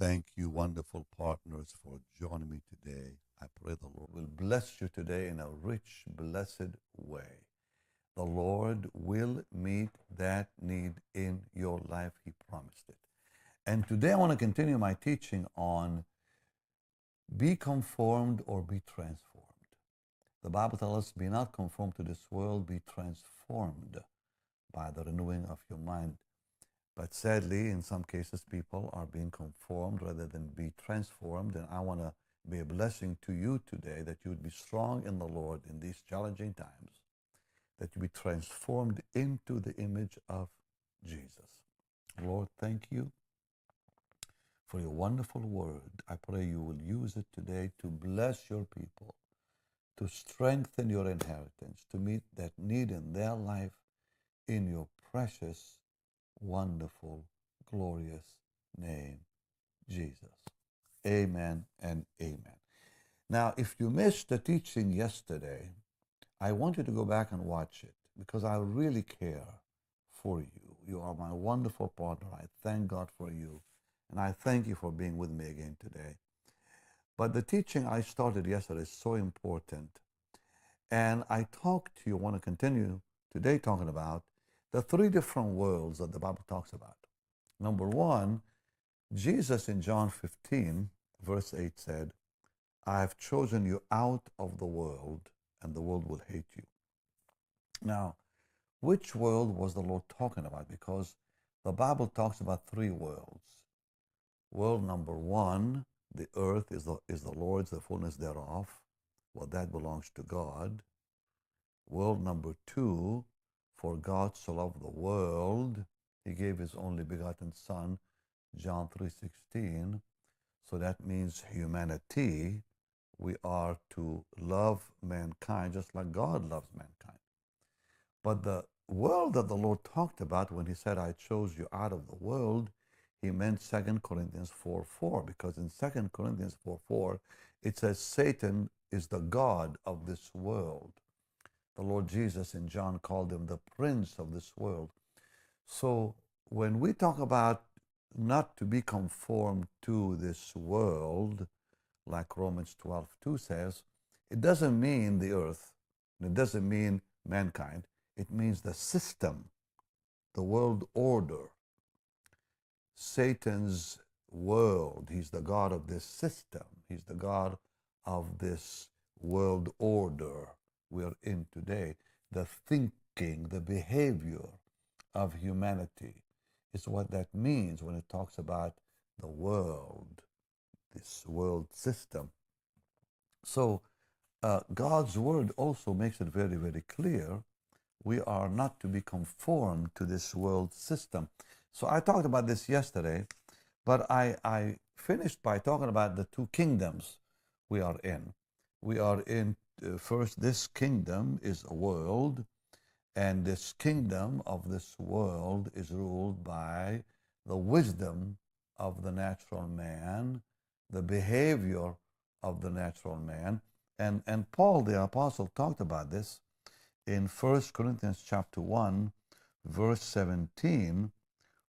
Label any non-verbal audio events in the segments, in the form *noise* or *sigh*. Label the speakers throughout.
Speaker 1: Thank you, wonderful partners, for joining me today. I pray the Lord will bless you today in a rich, blessed way. The Lord will meet that need in your life. He promised it. And today I want to continue my teaching on be conformed or be transformed. The Bible tells us, be not conformed to this world, be transformed by the renewing of your mind. But sadly, in some cases, people are being conformed rather than be transformed. And I want to be a blessing to you today that you would be strong in the Lord in these challenging times, that you be transformed into the image of Jesus. Lord, thank you for your wonderful word. I pray you will use it today to bless your people, to strengthen your inheritance, to meet that need in their life in your precious, wonderful, glorious name, Jesus. Amen and amen. Now, if you missed the teaching yesterday, I want you to go back and watch it because I really care for you. You are my wonderful partner. I thank God for you. And I thank you for being with me again today. But the teaching I started yesterday is so important. And I talked to you, I want to continue today talking about the three different worlds that the Bible talks about. Number one, Jesus in John 15, verse 8 said, I have chosen you out of the world, and the world will hate you. Now, which world was the Lord talking about? Because the Bible talks about three worlds. World number one, the earth is the, is the Lord's, the fullness thereof. Well, that belongs to God. World number two, for God so loved the world, he gave his only begotten Son, John 3.16. So that means humanity. We are to love mankind just like God loves mankind. But the world that the Lord talked about when he said, I chose you out of the world, he meant 2 Corinthians 4 4, because in 2 Corinthians 4 4, it says Satan is the God of this world. The Lord Jesus in John called him the prince of this world. So when we talk about not to be conformed to this world, like Romans 12 2 says, it doesn't mean the earth, it doesn't mean mankind, it means the system, the world order. Satan's world, he's the God of this system, he's the God of this world order we're in today, the thinking, the behavior of humanity is what that means when it talks about the world, this world system. So uh, God's word also makes it very, very clear we are not to be conformed to this world system. So I talked about this yesterday, but I, I finished by talking about the two kingdoms we are in. We are in uh, first, this kingdom is a world, and this kingdom of this world is ruled by the wisdom of the natural man, the behavior of the natural man. And, and Paul the apostle talked about this in 1 Corinthians chapter 1, verse 17,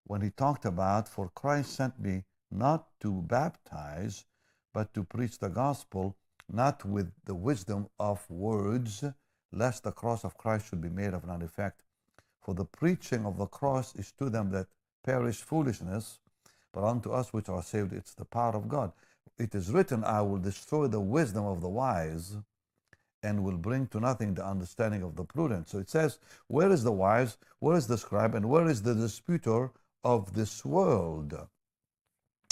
Speaker 1: when he talked about, For Christ sent me not to baptize, but to preach the gospel not with the wisdom of words, lest the cross of Christ should be made of none effect. For the preaching of the cross is to them that perish foolishness, but unto us which are saved it's the power of God. It is written, I will destroy the wisdom of the wise and will bring to nothing the understanding of the prudent. So it says, Where is the wise? Where is the scribe? And where is the disputer of this world?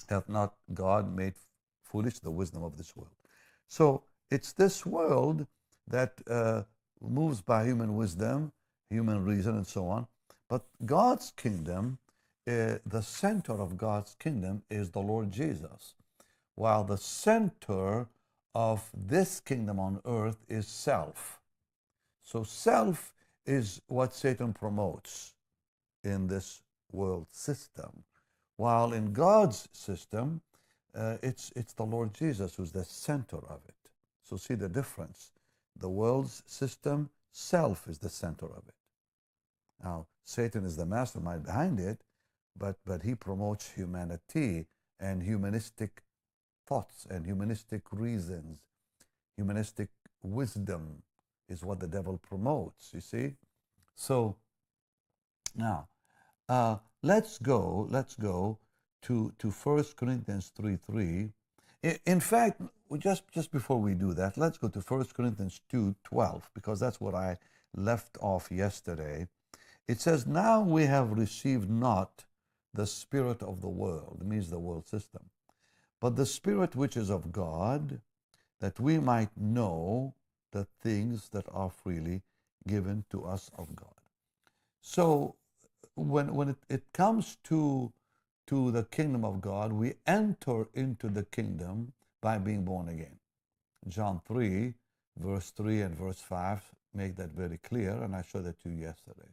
Speaker 1: Hath not God made foolish the wisdom of this world? So it's this world that uh, moves by human wisdom, human reason, and so on. But God's kingdom, uh, the center of God's kingdom is the Lord Jesus, while the center of this kingdom on earth is self. So self is what Satan promotes in this world system, while in God's system, uh, it's, it's the Lord Jesus who's the center of it. So see the difference. The world's system, self is the center of it. Now, Satan is the mastermind behind it, but, but he promotes humanity and humanistic thoughts and humanistic reasons, humanistic wisdom is what the devil promotes, you see? So now, uh, let's go, let's go to, to 1 Corinthians 3 3. In fact, just, just before we do that, let's go to 1 Corinthians 2 12, because that's what I left off yesterday. It says, Now we have received not the spirit of the world, it means the world system, but the spirit which is of God, that we might know the things that are freely given to us of God. So when, when it, it comes to, to the kingdom of God, we enter into the kingdom by being born again. John 3, verse 3 and verse 5 make that very clear, and I showed that to you yesterday.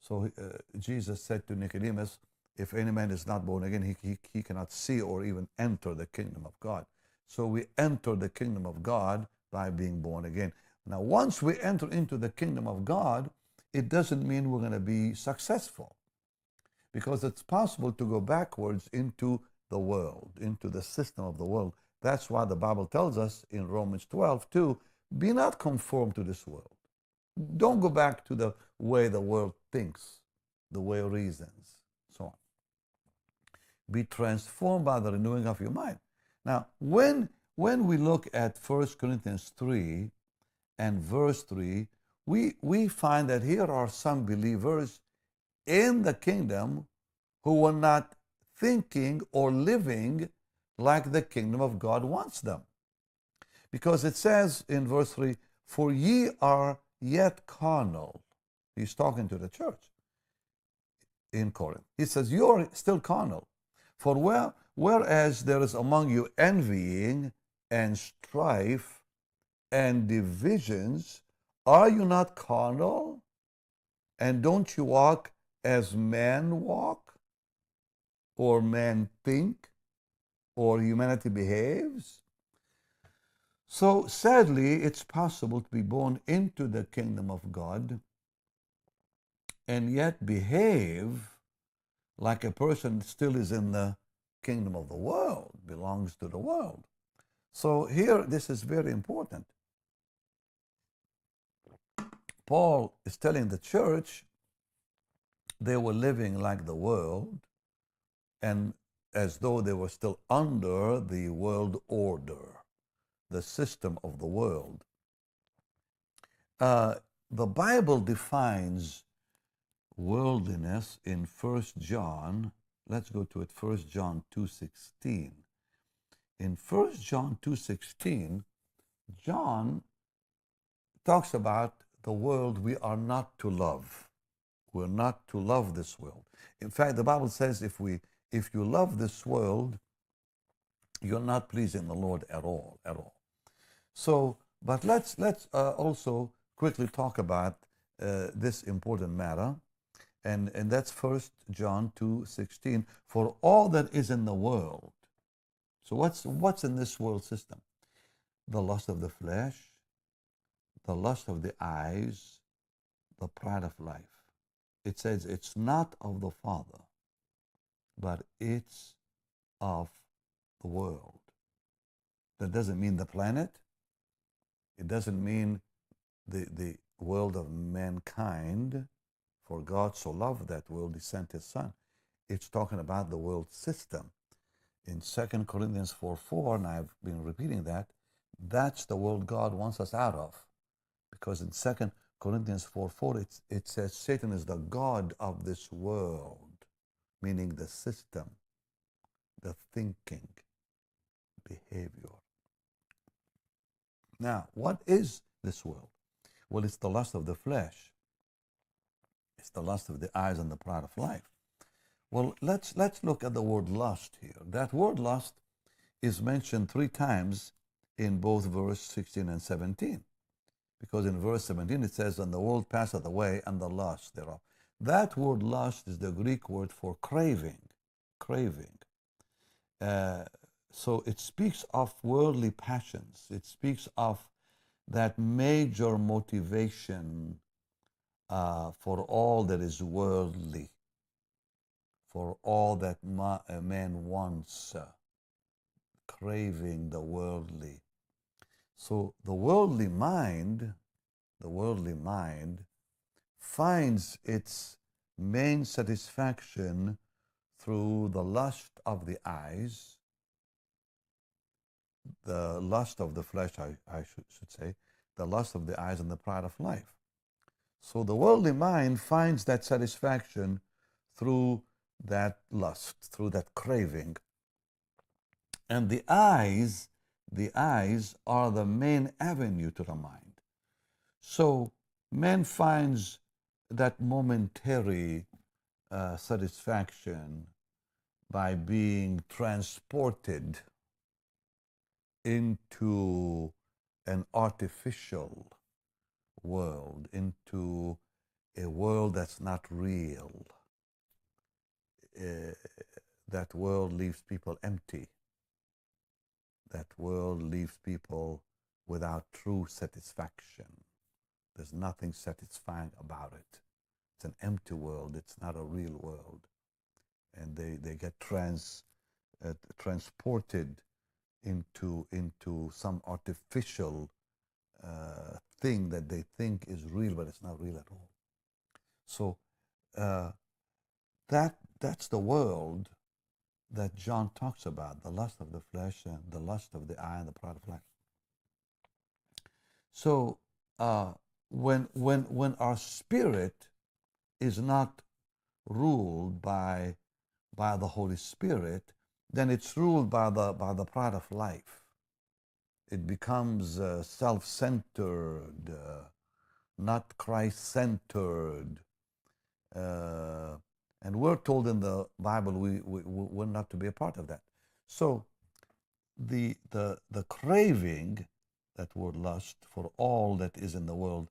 Speaker 1: So uh, Jesus said to Nicodemus, if any man is not born again, he, he, he cannot see or even enter the kingdom of God. So we enter the kingdom of God by being born again. Now, once we enter into the kingdom of God, it doesn't mean we're going to be successful because it's possible to go backwards into the world, into the system of the world. That's why the Bible tells us in Romans 12, too, be not conformed to this world. Don't go back to the way the world thinks, the way it reasons, so on. Be transformed by the renewing of your mind. Now, when, when we look at 1 Corinthians 3 and verse 3, we, we find that here are some believers in the kingdom who were not thinking or living like the kingdom of God wants them. Because it says in verse 3, For ye are yet carnal. He's talking to the church in Corinth. He says, You are still carnal. For where, whereas there is among you envying and strife and divisions, are you not carnal? And don't you walk as men walk? Or men think? Or humanity behaves? So sadly, it's possible to be born into the kingdom of God and yet behave like a person still is in the kingdom of the world, belongs to the world. So here, this is very important. Paul is telling the church they were living like the world and as though they were still under the world order the system of the world. Uh, the Bible defines worldliness in 1 John. Let's go to it, 1 John 2.16. In 1 John 2.16, John talks about the world we are not to love. We're not to love this world. In fact, the Bible says if we if you love this world, you're not pleasing the Lord at all, at all. So, but let's let's uh, also quickly talk about uh, this important matter, and and that's First John two sixteen. For all that is in the world. So what's what's in this world system? The lust of the flesh, the lust of the eyes, the pride of life. It says it's not of the Father, but it's of the world. That doesn't mean the planet. It doesn't mean the, the world of mankind, for God so loved that world, he sent his son. It's talking about the world system. In 2 Corinthians 4 4, and I've been repeating that, that's the world God wants us out of. Because in 2 Corinthians 4 4, it, it says Satan is the God of this world, meaning the system, the thinking, behavior. Now, what is this world? Well, it's the lust of the flesh. It's the lust of the eyes and the pride of life. Well, let's let's look at the word lust here. That word lust is mentioned three times in both verse 16 and 17. Because in verse 17 it says, And the world passeth away, and the lust thereof. That word lust is the Greek word for craving. Craving. Uh, so it speaks of worldly passions. It speaks of that major motivation uh, for all that is worldly, for all that ma- a man wants, uh, craving the worldly. So the worldly mind, the worldly mind, finds its main satisfaction through the lust of the eyes, the lust of the flesh, I, I should, should say, the lust of the eyes and the pride of life. So the worldly mind finds that satisfaction through that lust, through that craving. And the eyes, the eyes are the main avenue to the mind. So man finds that momentary uh, satisfaction by being transported into an artificial world, into a world that's not real. Uh, that world leaves people empty. That world leaves people without true satisfaction. There's nothing satisfying about it. It's an empty world. It's not a real world. And they, they get trans, uh, transported into, into some artificial uh, thing that they think is real, but it's not real at all. So uh, that, that's the world that John talks about the lust of the flesh and the lust of the eye and the pride of life. So uh, when, when, when our spirit is not ruled by, by the Holy Spirit, then it's ruled by the, by the pride of life. It becomes uh, self centered, uh, not Christ centered. Uh, and we're told in the Bible we, we, we're not to be a part of that. So the, the, the craving, that word lust, for all that is in the world,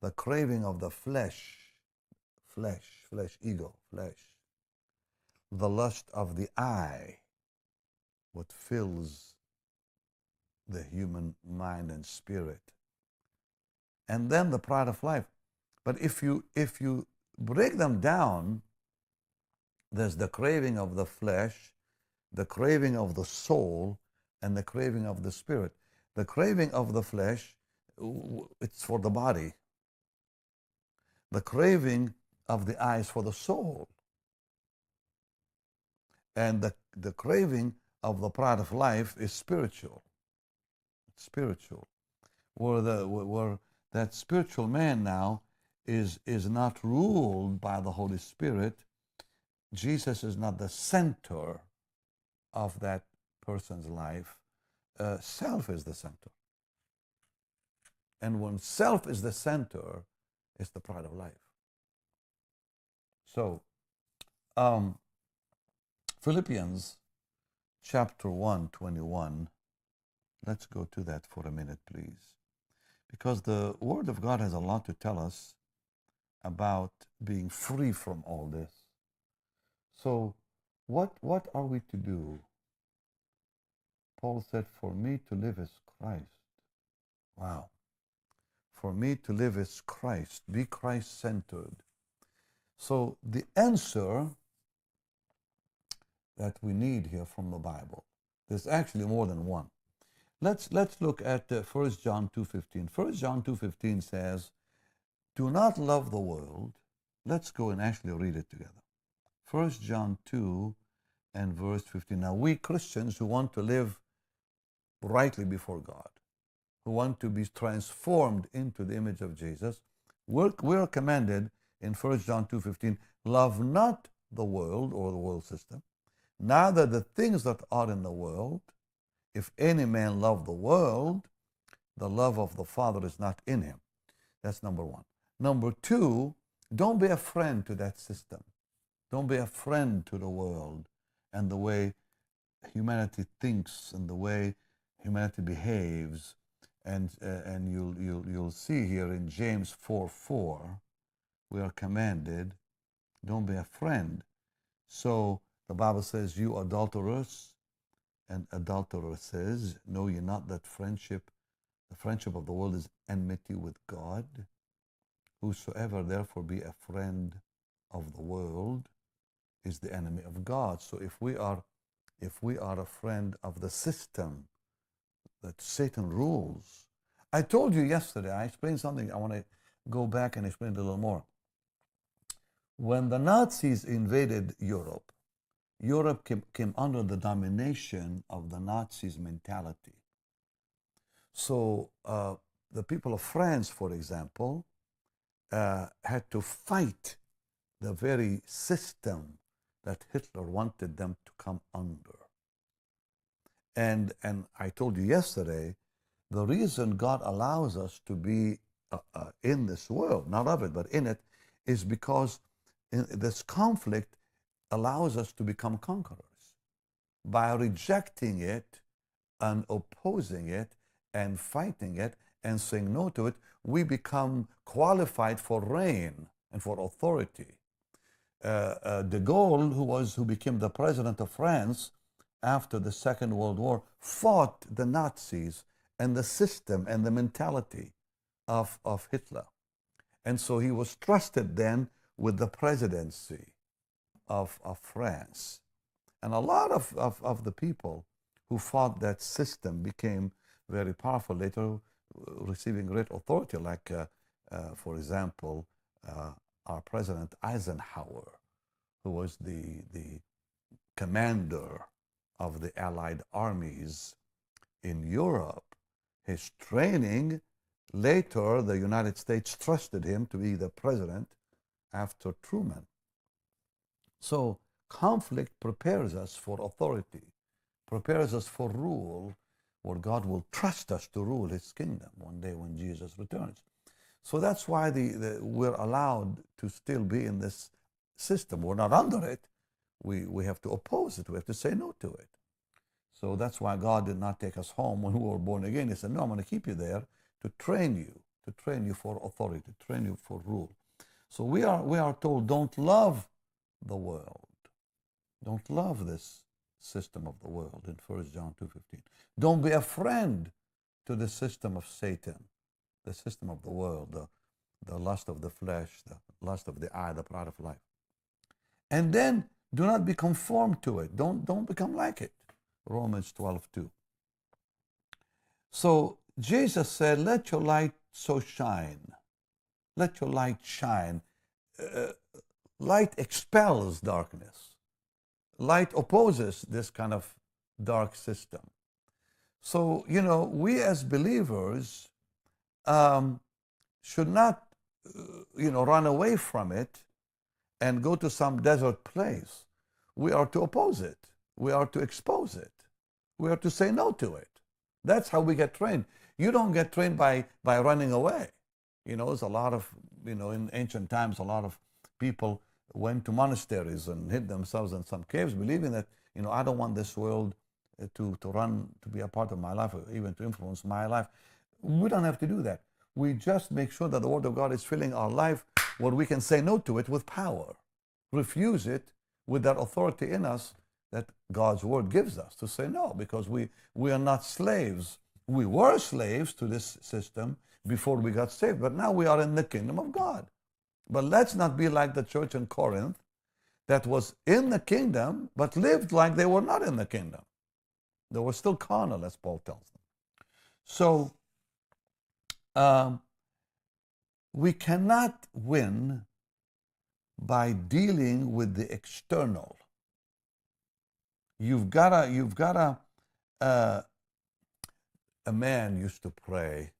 Speaker 1: the craving of the flesh, flesh, flesh, ego, flesh, the lust of the eye, what fills the human mind and spirit. And then the pride of life. But if you if you break them down, there's the craving of the flesh, the craving of the soul, and the craving of the spirit. The craving of the flesh, it's for the body. The craving of the eyes for the soul. And the, the craving of the pride of life is spiritual. It's spiritual. Where, the, where that spiritual man now is, is not ruled by the Holy Spirit, Jesus is not the center of that person's life. Uh, self is the center. And when self is the center, it's the pride of life. So, um, Philippians chapter 1, 21. Let's go to that for a minute, please. Because the Word of God has a lot to tell us about being free from all this. So, what, what are we to do? Paul said, For me to live is Christ. Wow. For me to live is Christ. Be Christ centered. So, the answer that we need here from the Bible. There's actually more than one. Let's, let's look at uh, 1 John 2.15. 1 John 2.15 says, Do not love the world. Let's go and actually read it together. 1 John 2 and verse 15. Now, we Christians who want to live rightly before God, who want to be transformed into the image of Jesus, we're, we're commanded in 1 John 2.15, love not the world or the world system, neither the things that are in the world. If any man love the world, the love of the Father is not in him. That's number one. Number two, don't be a friend to that system. Don't be a friend to the world and the way humanity thinks and the way humanity behaves. And, uh, and you'll, you'll, you'll see here in James 4 4, we are commanded, don't be a friend. So the Bible says, You adulterers and adulteresses, know ye not that friendship, the friendship of the world is enmity with God? Whosoever therefore be a friend of the world is the enemy of God. So if we are if we are a friend of the system that Satan rules. I told you yesterday, I explained something, I want to go back and explain it a little more. When the Nazis invaded Europe, Europe came, came under the domination of the Nazis' mentality. So uh, the people of France, for example, uh, had to fight the very system that Hitler wanted them to come under. And, and I told you yesterday, the reason God allows us to be uh, uh, in this world, not of it, but in it, is because this conflict allows us to become conquerors. By rejecting it and opposing it and fighting it and saying no to it, we become qualified for reign and for authority. Uh, uh, de Gaulle, who was who became the president of France after the Second World War, fought the Nazis and the system and the mentality of, of Hitler. And so he was trusted then with the presidency of, of France. And a lot of, of, of the people who fought that system became very powerful, later receiving great authority, like, uh, uh, for example, uh, our President Eisenhower, who was the, the commander of the Allied armies in Europe. His training, later, the United States trusted him to be the president after Truman. So, conflict prepares us for authority, prepares us for rule, where God will trust us to rule his kingdom one day when Jesus returns. So that's why the, the, we're allowed to still be in this system. We're not under it. We, we have to oppose it. We have to say no to it. So that's why God did not take us home *laughs* when we were born again. He said, No, I'm going to keep you there to train you, to train you for authority, to train you for rule. So we are, we are told, don't love the world. Don't love this system of the world in 1 John 2.15. Don't be a friend to the system of Satan, the system of the world, the, the lust of the flesh, the lust of the eye, the pride of life. And then do not be conformed to it. Don't, don't become like it. Romans 12, 2. So Jesus said, Let your light so shine. Let your light shine. Uh, light expels darkness. Light opposes this kind of dark system. So, you know, we as believers um, should not, uh, you know, run away from it and go to some desert place. We are to oppose it. We are to expose it. We are to say no to it. That's how we get trained. You don't get trained by, by running away. You know, there's a lot of, you know, in ancient times, a lot of people went to monasteries and hid themselves in some caves, believing that, you know, I don't want this world uh, to, to run, to be a part of my life, or even to influence my life. We don't have to do that. We just make sure that the Word of God is filling our life where we can say no to it with power, refuse it with that authority in us that God's Word gives us to say no, because we, we are not slaves. We were slaves to this system before we got saved, but now we are in the kingdom of God. But let's not be like the church in Corinth that was in the kingdom, but lived like they were not in the kingdom. They were still carnal, as Paul tells them. So, um, we cannot win by dealing with the external. You've gotta, you've gotta, uh, a man used to pray,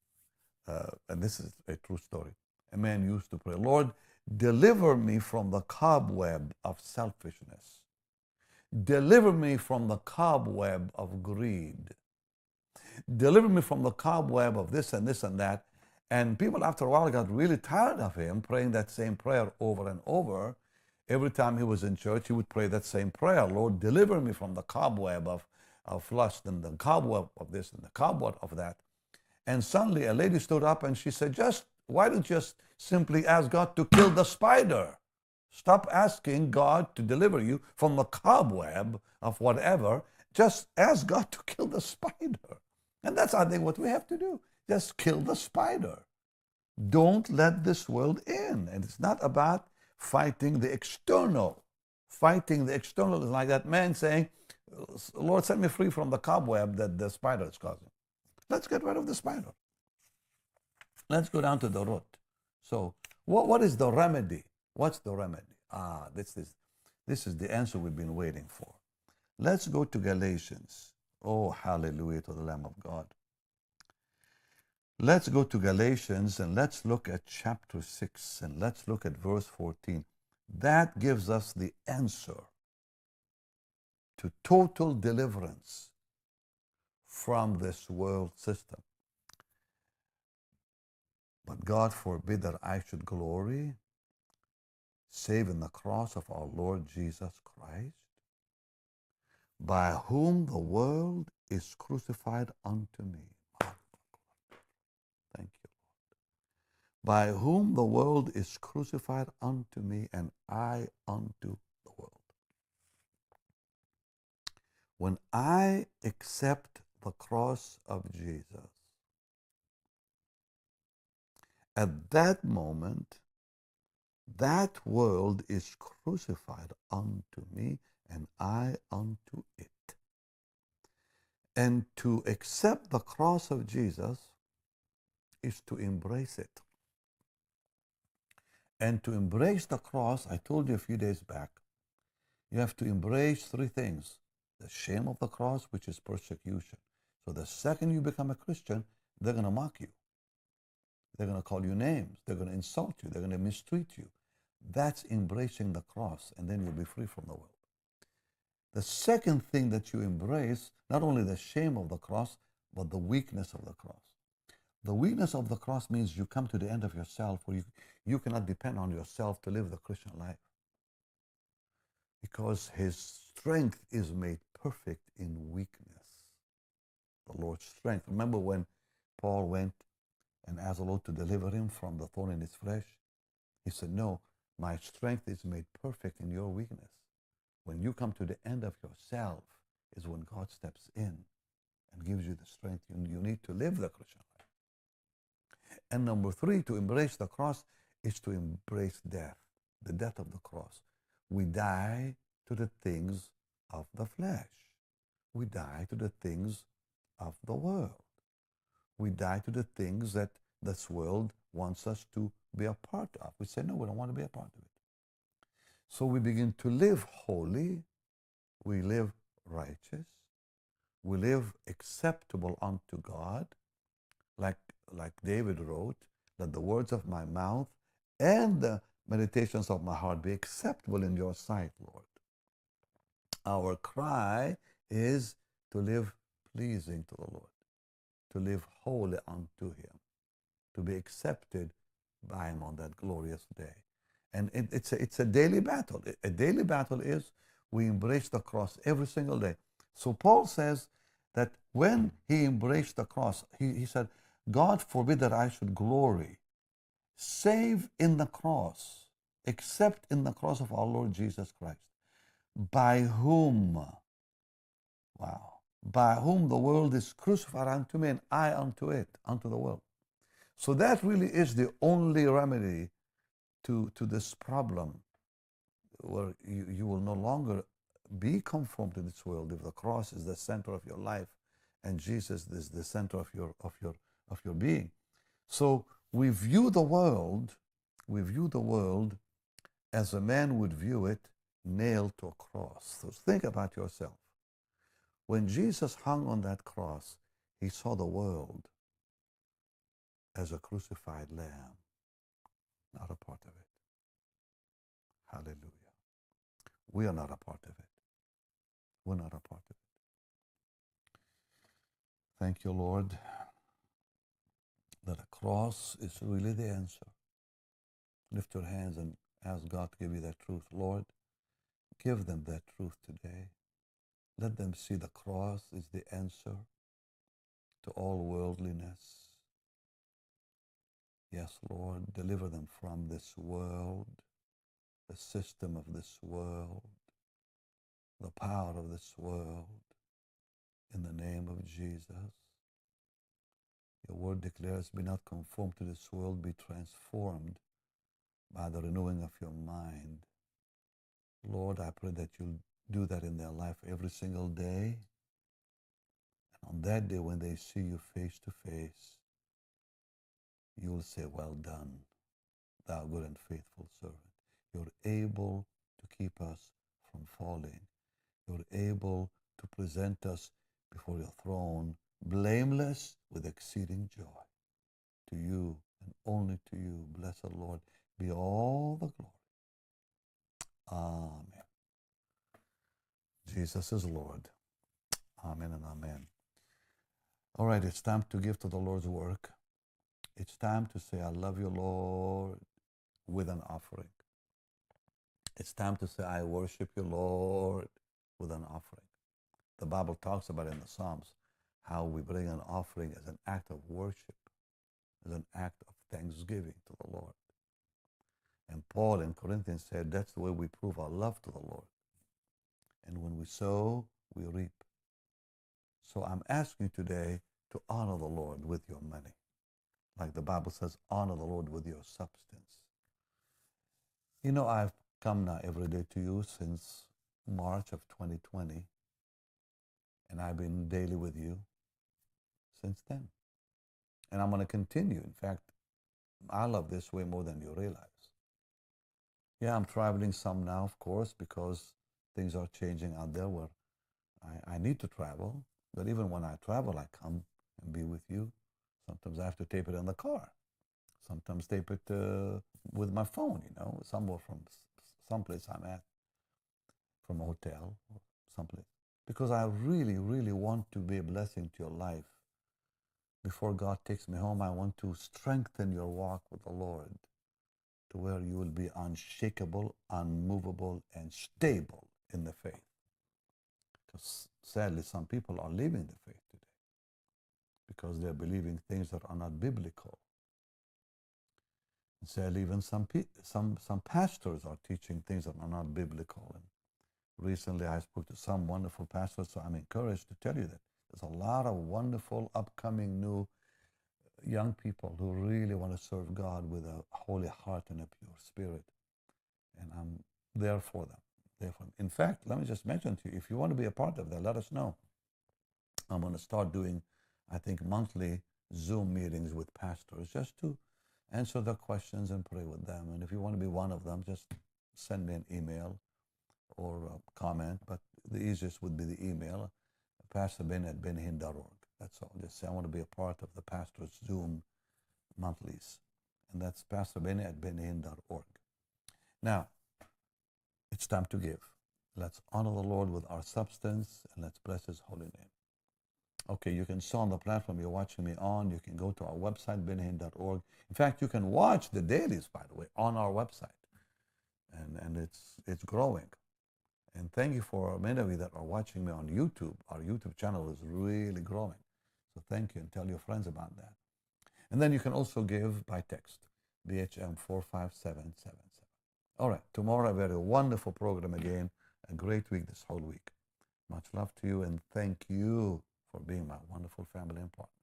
Speaker 1: uh, and this is a true story. A man used to pray, Lord, deliver me from the cobweb of selfishness. Deliver me from the cobweb of greed. Deliver me from the cobweb of this and this and that. And people, after a while, got really tired of him praying that same prayer over and over. Every time he was in church, he would pray that same prayer Lord, deliver me from the cobweb of, of lust and the cobweb of this and the cobweb of that. And suddenly a lady stood up and she said, Just why don't you just simply ask God to kill the spider? Stop asking God to deliver you from the cobweb of whatever. Just ask God to kill the spider. And that's, I think, what we have to do. Just kill the spider. Don't let this world in. And it's not about fighting the external fighting the external is like that man saying, Lord, set me free from the cobweb that the spider is causing. Let's get rid of the spider. Let's go down to the root. So, what, what is the remedy? What's the remedy? Ah, this is, this is the answer we've been waiting for. Let's go to Galatians. Oh, hallelujah to the Lamb of God. Let's go to Galatians and let's look at chapter 6 and let's look at verse 14. That gives us the answer to total deliverance from this world system. But God forbid that I should glory save in the cross of our Lord Jesus Christ, by whom the world is crucified unto me. Thank you, Lord. By whom the world is crucified unto me, and I unto the world. When I accept the cross of Jesus, at that moment, that world is crucified unto me, and I unto it. And to accept the cross of Jesus is to embrace it. And to embrace the cross, I told you a few days back, you have to embrace three things the shame of the cross, which is persecution. So the second you become a Christian, they're going to mock you. They're going to call you names. They're going to insult you. They're going to mistreat you. That's embracing the cross, and then you'll be free from the world. The second thing that you embrace, not only the shame of the cross, but the weakness of the cross. The weakness of the cross means you come to the end of yourself where you, you cannot depend on yourself to live the Christian life. Because his strength is made perfect in weakness. The Lord's strength. Remember when Paul went and asked the Lord to deliver him from the thorn in his flesh? He said, No, my strength is made perfect in your weakness. When you come to the end of yourself, is when God steps in and gives you the strength you, you need to live the Christian life. And number three, to embrace the cross is to embrace death, the death of the cross. We die to the things of the flesh. We die to the things of the world. We die to the things that this world wants us to be a part of. We say, no, we don't want to be a part of it. So we begin to live holy, we live righteous, we live acceptable unto God, like, like David wrote, that the words of my mouth and the meditations of my heart be acceptable in your sight, Lord. Our cry is to live pleasing to the Lord, to live holy unto Him, to be accepted by Him on that glorious day. And it, it's, a, it's a daily battle. A daily battle is we embrace the cross every single day. So Paul says that when he embraced the cross, he, he said, God forbid that I should glory, save in the cross, except in the cross of our Lord Jesus Christ, by whom, wow, by whom the world is crucified unto me and I unto it, unto the world. So that really is the only remedy to, to this problem where you, you will no longer be conformed to this world if the cross is the center of your life and Jesus is the center of your of your of your being. So we view the world, we view the world as a man would view it nailed to a cross. So think about yourself. When Jesus hung on that cross, he saw the world as a crucified lamb, not a part of it. Hallelujah. We are not a part of it. We're not a part of it. Thank you, Lord, that a cross is really the answer. Lift your hands and ask God to give you that truth. Lord, give them that truth today. Let them see the cross is the answer to all worldliness. Yes, Lord, deliver them from this world, the system of this world, the power of this world, in the name of Jesus. Your word declares, Be not conformed to this world, be transformed by the renewing of your mind. Lord, I pray that you'll do that in their life every single day. And on that day, when they see you face to face, you will say, Well done, thou good and faithful servant. You're able to keep us from falling. You're able to present us before your throne, blameless with exceeding joy. To you and only to you, blessed Lord, be all the glory. Amen. Jesus is Lord. Amen and amen. All right, it's time to give to the Lord's work. It's time to say, I love you, Lord, with an offering. It's time to say, I worship you, Lord, with an offering. The Bible talks about in the Psalms how we bring an offering as an act of worship, as an act of thanksgiving to the Lord. And Paul in Corinthians said that's the way we prove our love to the Lord. And when we sow, we reap. So I'm asking today to honor the Lord with your money. Like the Bible says, honor the Lord with your substance. You know, I've come now every day to you since March of 2020, and I've been daily with you since then. And I'm going to continue. In fact, I love this way more than you realize. Yeah, I'm traveling some now, of course, because things are changing out there where I, I need to travel. But even when I travel, I come and be with you. Sometimes I have to tape it in the car. Sometimes tape it uh, with my phone, you know, somewhere from someplace I'm at, from a hotel or someplace. Because I really, really want to be a blessing to your life. Before God takes me home, I want to strengthen your walk with the Lord to where you will be unshakable, unmovable, and stable in the faith. Because sadly, some people are leaving the faith because they're believing things that are not biblical. And sadly, even some, some, some pastors are teaching things that are not biblical. And recently, I spoke to some wonderful pastors, so I'm encouraged to tell you that there's a lot of wonderful, upcoming new young people who really want to serve God with a holy heart and a pure spirit. And I'm there for them. Therefore, in fact, let me just mention to you, if you want to be a part of that, let us know. I'm going to start doing, I think, monthly Zoom meetings with pastors just to answer their questions and pray with them. And if you want to be one of them, just send me an email or comment. But the easiest would be the email, pastorben at bennyhinn.org. That's all. Just say, I want to be a part of the pastor's Zoom monthlies. And that's pastorbenny at bennyhinn.org. Now, it's time to give. Let's honor the Lord with our substance and let's bless his holy name. Okay, you can sow on the platform you're watching me on. You can go to our website, bennyhinn.org. In fact, you can watch the dailies, by the way, on our website. And, and it's, it's growing. And thank you for many of you that are watching me on YouTube. Our YouTube channel is really growing. So thank you and tell your friends about that. And then you can also give by text, BHM 45777. All right, tomorrow a very wonderful program again, a great week this whole week. Much love to you and thank you for being my wonderful family and partner.